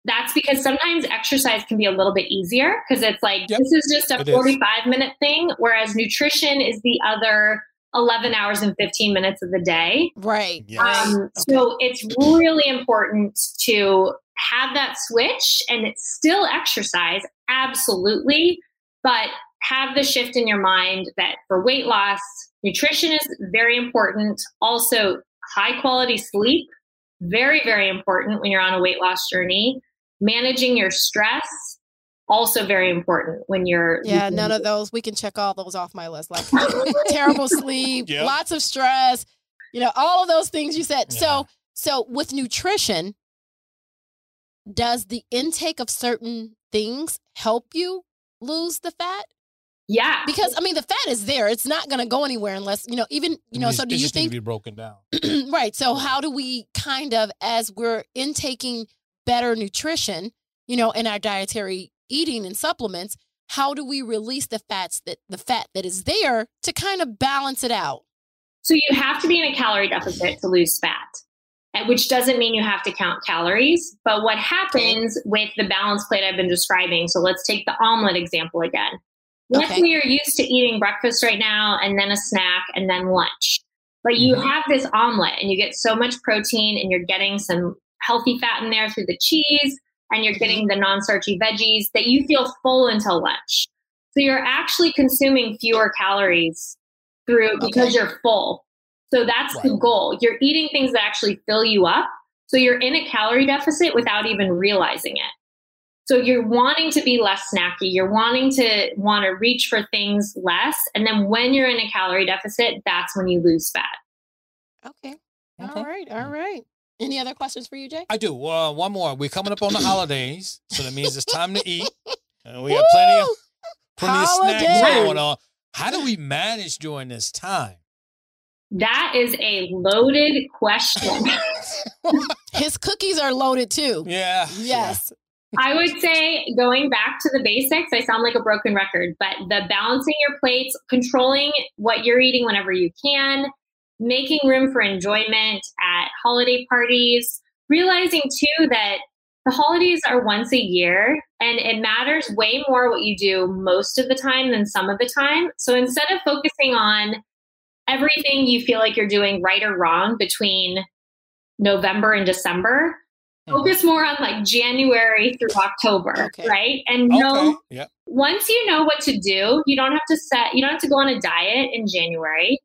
that's because sometimes exercise can be a little bit easier because it's like Yep. this is just a It is. 45 minute thing, whereas nutrition is the other 11 hours and 15 minutes of the day. Right. Yes. Um, So it's really important to have that switch and it's still exercise, absolutely, but have the shift in your mind that for weight loss, nutrition is very important. Also, high quality sleep, very, very important when you're on a weight loss journey. Managing your stress, also very important when you're. Yeah, none of those. We can check all those off my list. Like terrible sleep, Yep. lots of stress, you know, all of those things you said. Yeah. So, so with nutrition, does the intake of certain things help you lose the fat? Yeah. Because I mean, the fat is there; it's not going to go anywhere unless you know. Even you know. It So, just- do it you just need to think be broken down? right? So, how do we kind of, as we're intaking better nutrition, you know, in our dietary eating and supplements, how do we release the fats that the fat that is there to kind of balance it out? So you have to be in a calorie deficit to lose fat, which doesn't mean you have to count calories. But what happens with the balance plate I've been describing? So let's take the omelet example again. Okay. say you're used to eating breakfast right now, and then a snack, and then lunch. But you Mhm. have this omelet, and you get so much protein, and you're getting some healthy fat in there through the cheese, and you're mm-hmm. getting the non-starchy veggies that you feel full until lunch. So you're actually consuming fewer calories through because Okay. you're full. So that's the goal. You're eating things that actually fill you up. So you're in a calorie deficit without even realizing it. So you're wanting to be less snacky. You're wanting to want to reach for things less. And then when you're in a calorie deficit, that's when you lose fat. Okay. Okay. All right. All mm. right. Any other questions for you, Jay? I do. Uh, one more. We're coming up on the holidays, so that means it's time to eat. And we have plenty of Woo! plenty of snacks going on. How do we manage during this time? That is a loaded question. His cookies are loaded too. Yeah. Yes. I would say going back to the basics, I sound like a broken record, but the balancing your plates, controlling what you're eating whenever you can, making room for enjoyment at holiday parties, realizing too that the holidays are once a year and it matters way more what you do most of the time than some of the time. So instead of focusing on everything you feel like you're doing right or wrong between November and December, Mhm. focus more on like January through October, Okay. right? And know Okay. Yeah. once you know what to do, you don't have to set, you don't have to go on a diet in January.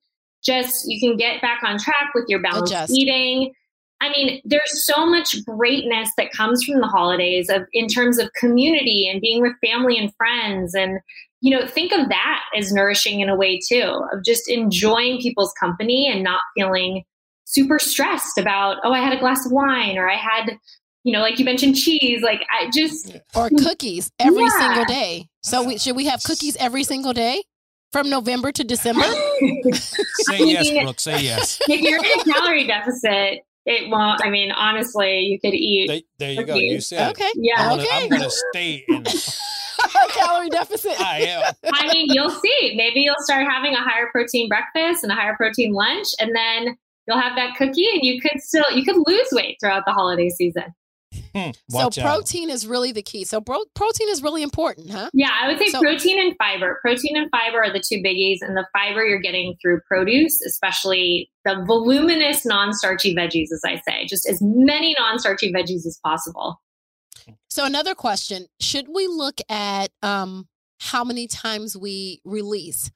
Just you can get back on track with your balanced Adjust. eating. I mean, there's so much greatness that comes from the holidays of in terms of community and being with family and friends and you know, think of that as nourishing in a way too, of just enjoying people's company and not feeling super stressed about, oh, I had a glass of wine or I had, you know, like you mentioned cheese. Like I just Or mm. cookies every Yeah. single day. So we, should we have cookies every single day from November to December? Say yes, Brooke. Say yes. if you're in a calorie deficit, it won't. I mean, honestly, you could eat. There, there you go. You said it. Okay. Yeah. I'm gonna, Okay. I'm gonna stay in. Calorie deficit. I am. I mean, you'll see. Maybe you'll start having a higher protein breakfast and a higher protein lunch, and then you'll have that cookie, and you could still you could lose weight throughout the holiday season. Hmm, So watch out. protein is really the key. So bro- protein is really important, huh? Yeah, I would say So- protein and fiber. Protein and fiber are the two biggies, and the fiber you're getting through produce, especially the voluminous non-starchy veggies, as I say, just as many non-starchy veggies as possible. So another question: Should we look at um, how many times we release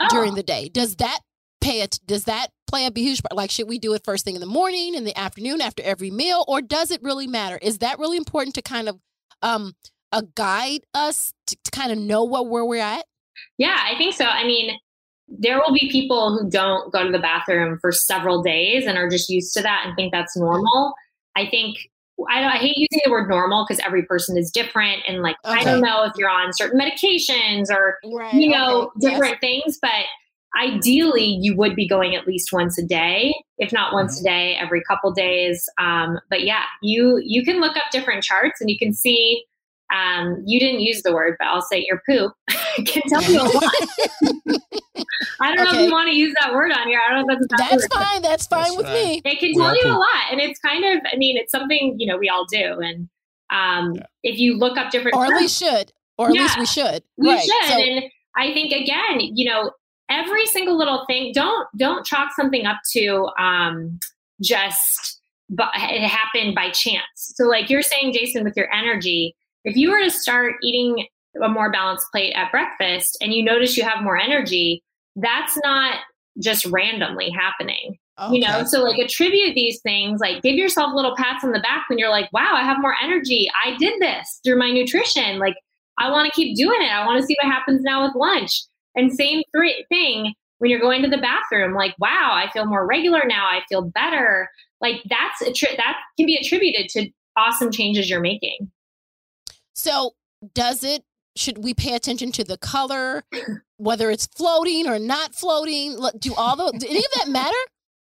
Oh, during the day? Does that pay it? Does that play a huge part? Like, should we do it first thing in the morning, in the afternoon, after every meal, or does it really matter? Is that really important to kind of um, uh, guide us to, to kind of know what where we're at? Yeah, I think so. I mean, there will be people who don't go to the bathroom for several days and are just used to that and think that's normal. I think I, I hate using the word normal because every person is different. And like, I don't know if you're on certain medications or, Right. you know, okay, yes. different things, but ideally you would be going at least once a day, if not once a day, every couple days. Um, but yeah, you, you can look up different charts and you can see, um, you didn't use the word, but I'll say your poop can tell you a lot. I don't know if you want to use that word on here. I don't know if that's a bad That's fine. That's fine That's with fine. me. It can We tell all you a lot, and it's kind of, I mean, it's something you know we all do, and um, Yeah. if you look up different, Or at least should. Or at least we should. we right. should. So, and I think again, you know, every single little thing. Don't don't chalk something up to um, just, but it happened by chance. So, like you're saying, Jason, with your energy, if you were to start eating a more balanced plate at breakfast, and you notice you have more energy, that's not just randomly happening. You know so like attribute these things like give yourself little pats on the back when you're like wow i have more energy. I did this through my nutrition. Like i want to keep doing it. I want to see what happens now with lunch and same three thing when you're going to the bathroom like wow i feel more regular now i feel better like that's attri- that can be attributed to awesome changes you're making So, does it? Should we pay attention to the color, whether it's floating or not floating? Do all the do any of that matter?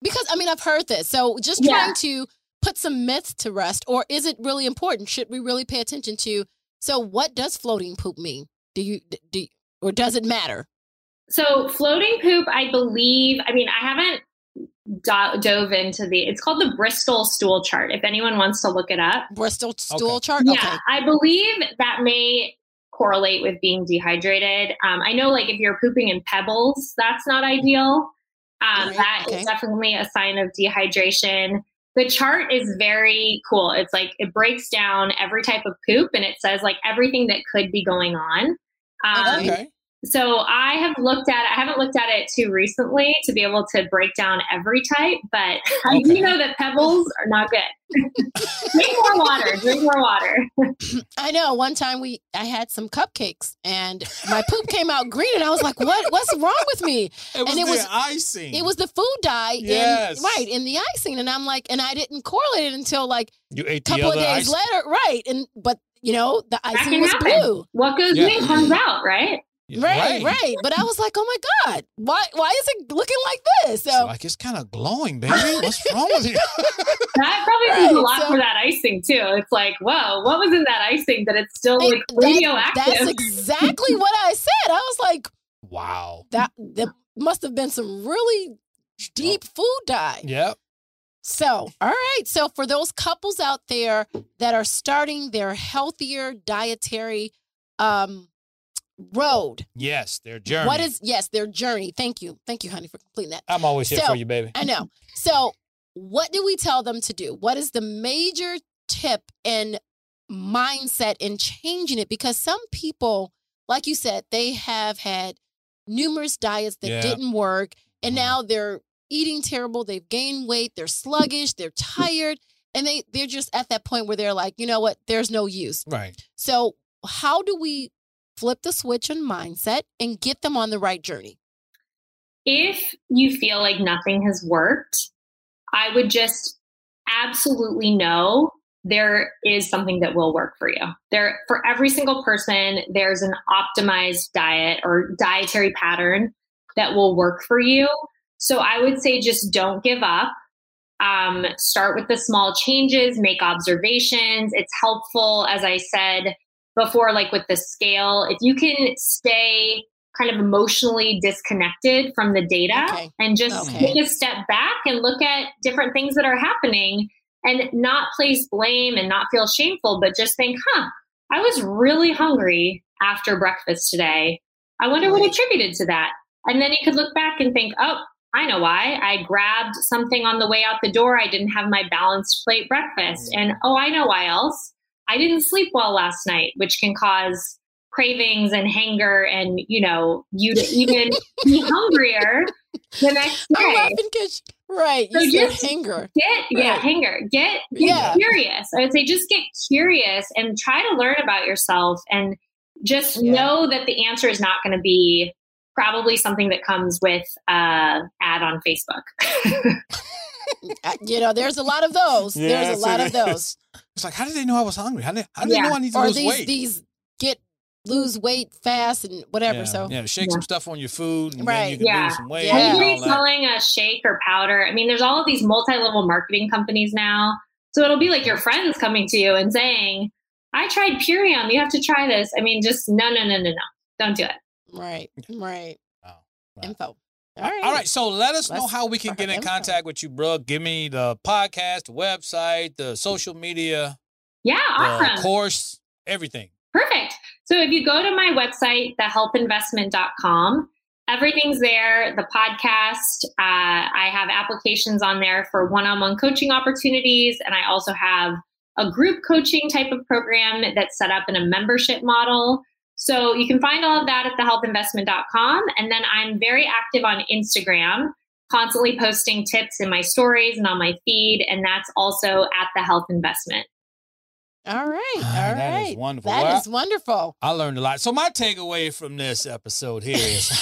Because I mean, I've heard this. So, just Yeah. trying to put some myths to rest, or is it really important? Should we really pay attention to? So, what does floating poop mean? Do you do, or does it matter? So floating poop i believe i mean i haven't do- dove into the it's called the bristol stool chart if anyone wants to look it up Bristol stool Okay. chart. Yeah, Okay. I believe that may correlate with being dehydrated. Um, I know, like, if you're pooping in pebbles, that's not ideal. Um, Right, that is okay. definitely a sign of dehydration. The chart is very cool. It's like it breaks down every type of poop and it says like everything that could be going on. Um, Okay. Okay. so I have looked at it. I haven't looked at it too recently to be able to break down every type, but I do know that pebbles are not good. drink more water. Drink more water. I know. One time we, I had some cupcakes and my poop came out green, and I was like, "What? What's wrong with me?" It was it the was- icing. It was the food dye, Yes. in, right, in the icing, and I'm like, and I didn't correlate it until like you ate a couple of days ice. later, right? And but you know, the icing was happen. blue, What goes Yeah. in comes out, right? Yeah, right, right, But I was like, oh my god, why, why is it looking like this? It's So like it's kind of glowing, baby. What's wrong with you? That probably means a lot so- for that icing too. It's like, whoa, what was in that icing that it's still Hey, like that- radioactive? that's exactly what I said. I was like, wow. that there must have been some really deep food dye. Yep. So, all right. So, for those couples out there that are starting their healthier dietary um, road, Yes, their journey. what is, yes, their journey. Thank you. Thank you, honey, for completing that. I'm always here So- for you, baby. I know. So, what do we tell them to do? What is the major tip and mindset in changing it? Because some people, like you said, they have had numerous diets that Yeah. didn't work, and Mhm. now they're eating terrible. They've gained weight. They're sluggish. They're tired, and they they're just at that point where they're like, you know what? There's no use. Right. So, how do we flip the switch on mindset and get them on the right journey? if you feel like nothing has worked, I would just absolutely know there is something that will work for you. There for every single person, there's an optimized diet or dietary pattern that will work for you. So I would say just don't give up. Um, start with the small changes, make observations. It's helpful, as I said before, like with the scale, if you can stay kind of emotionally disconnected from the data Okay. and just Okay. take a step back and look at different things that are happening and not place blame and not feel shameful, but just think, huh, I was really hungry after breakfast today. I wonder what attributed to that. And then you could look back and think, oh, I know why. I grabbed something on the way out the door. I didn't have my balanced plate breakfast. Mm. And oh, I know why else. I didn't sleep well last night, which can cause cravings and hunger and, you know, you to even be hungrier the next I'm day. laughing because right, So you said just- hanger. Get yeah, Right. hanger. Get get Yeah. curious. I would say just get curious and try to learn about yourself and just Yeah. know that the answer is not going to be probably something that comes with uh, ad on Facebook. You know, there's a lot of those. Yes, there's a lot of those. It's like, how did they know I was hungry? How did, how did they know I need to Or lose these weight? these get lose weight fast and whatever. yeah. So yeah, shake some stuff on your food, and then Right. you can Yeah. lose some weight. Yeah. and all Anybody's that. selling a shake or powder. I mean, there's all of these multi-level marketing companies now. So it'll be like your friends coming to you and saying, "I tried Purium. You have to try this." I mean, just no, no, no, no, no. Don't do it. Right, right. Wow. Wow. Info. All right. All right, so let us know Let's how we can get in info. contact with you, bro. Give me the podcast, the website, the social media, Yeah, the awesome. course, everything. Perfect. So if you go to my website, thehealthinvestment.com, everything's there. The podcast, uh, I have applications on there for one on one coaching opportunities. And I also have a group coaching type of program that's set up in a membership model. So you can find all of that at thehealthinvestment.com. And then I'm very active on Instagram, constantly posting tips in my stories and on my feed. And that's also at the health investment. All right. All Ah, right. that is wonderful. That Well, is wonderful. I learned a lot. So my takeaway from this episode here is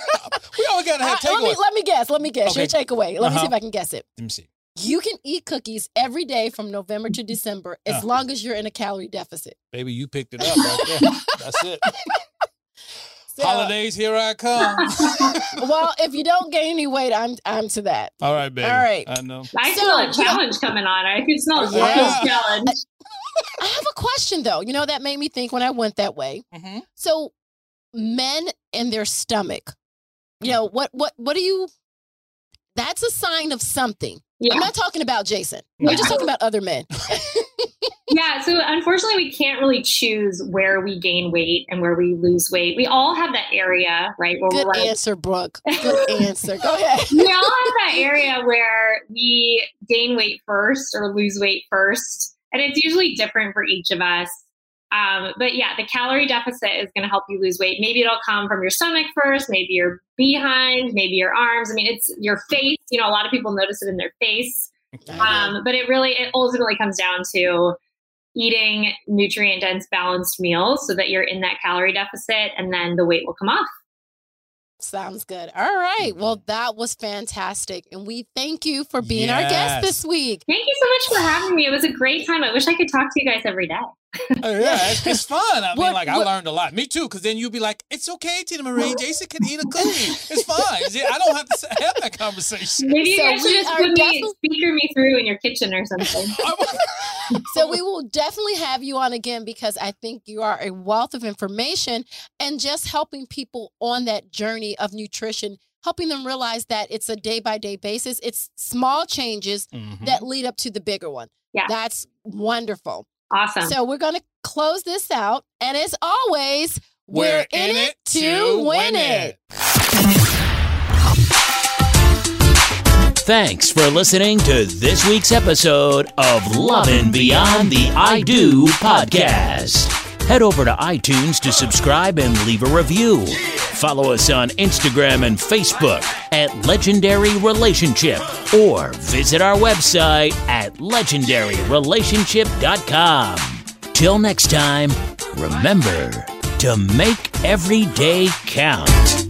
we always gotta have Uh, let me takeaways. let me guess. Let me guess. Your takeaway. Let me see Uh-huh. if I can guess it. Let me see. You can eat cookies every day from November to December as Uh. long as you're in a calorie deficit. Baby, you picked it up right there. That's it. So- Holidays, here I come. well, if you don't gain any weight, I'm I'm to that. All right, baby. All right. I know. I So, smell a yeah. challenge coming on. I can smell a challenge. I have a question though. You know that made me think when I went that way. Mhm. So, men and their stomach. You know what? What? What do you? That's a sign of something. Yeah. I'm not talking about Jason. I'm just talking about other men. Yeah, so unfortunately, we can't really choose where we gain weight and where we lose weight. We all have that area, right? Where Good we're like, answer, Brooke. Good answer. Go ahead. we all have that area where we gain weight first or lose weight first. And it's usually different for each of us. Um, but yeah, the calorie deficit is going to help you lose weight. Maybe it'll come from your stomach first, maybe your behind, maybe your arms. I mean, it's your face. You know, a lot of people notice it in their face. Um, but it really, it ultimately comes down to eating nutrient dense, balanced meals so that you're in that calorie deficit and then the weight will come off. Sounds good. All right. Well, that was fantastic. And we thank you for being our guest this week. Thank you so much for having me. It was a great time. I wish I could talk to you guys every day. Oh, yeah, it's, it's fun. I mean, What- like I learned a lot. Me too, because then you'd be like, "It's okay, Tina Marie. Jason can eat a cookie. It's fine. I don't have to have that conversation." Maybe you So guys should we just are put me, definitely- speaker me through in your kitchen or something. So we will definitely have you on again because I think you are a wealth of information and just helping people on that journey of nutrition, helping them realize that it's a day by day basis. It's small changes Mhm. that lead up to the bigger one. Yeah. That's wonderful. Awesome. So we're going to close this out. And as always, we're, in, it to win it. Thanks for listening to this week's episode of Lovin' Beyond the I Do podcast. Head over to iTunes to subscribe and leave a review. Follow us on Instagram and Facebook at Legendary Relationship or visit our website at legendaryrelationship.com. Till next time, remember to make every day count.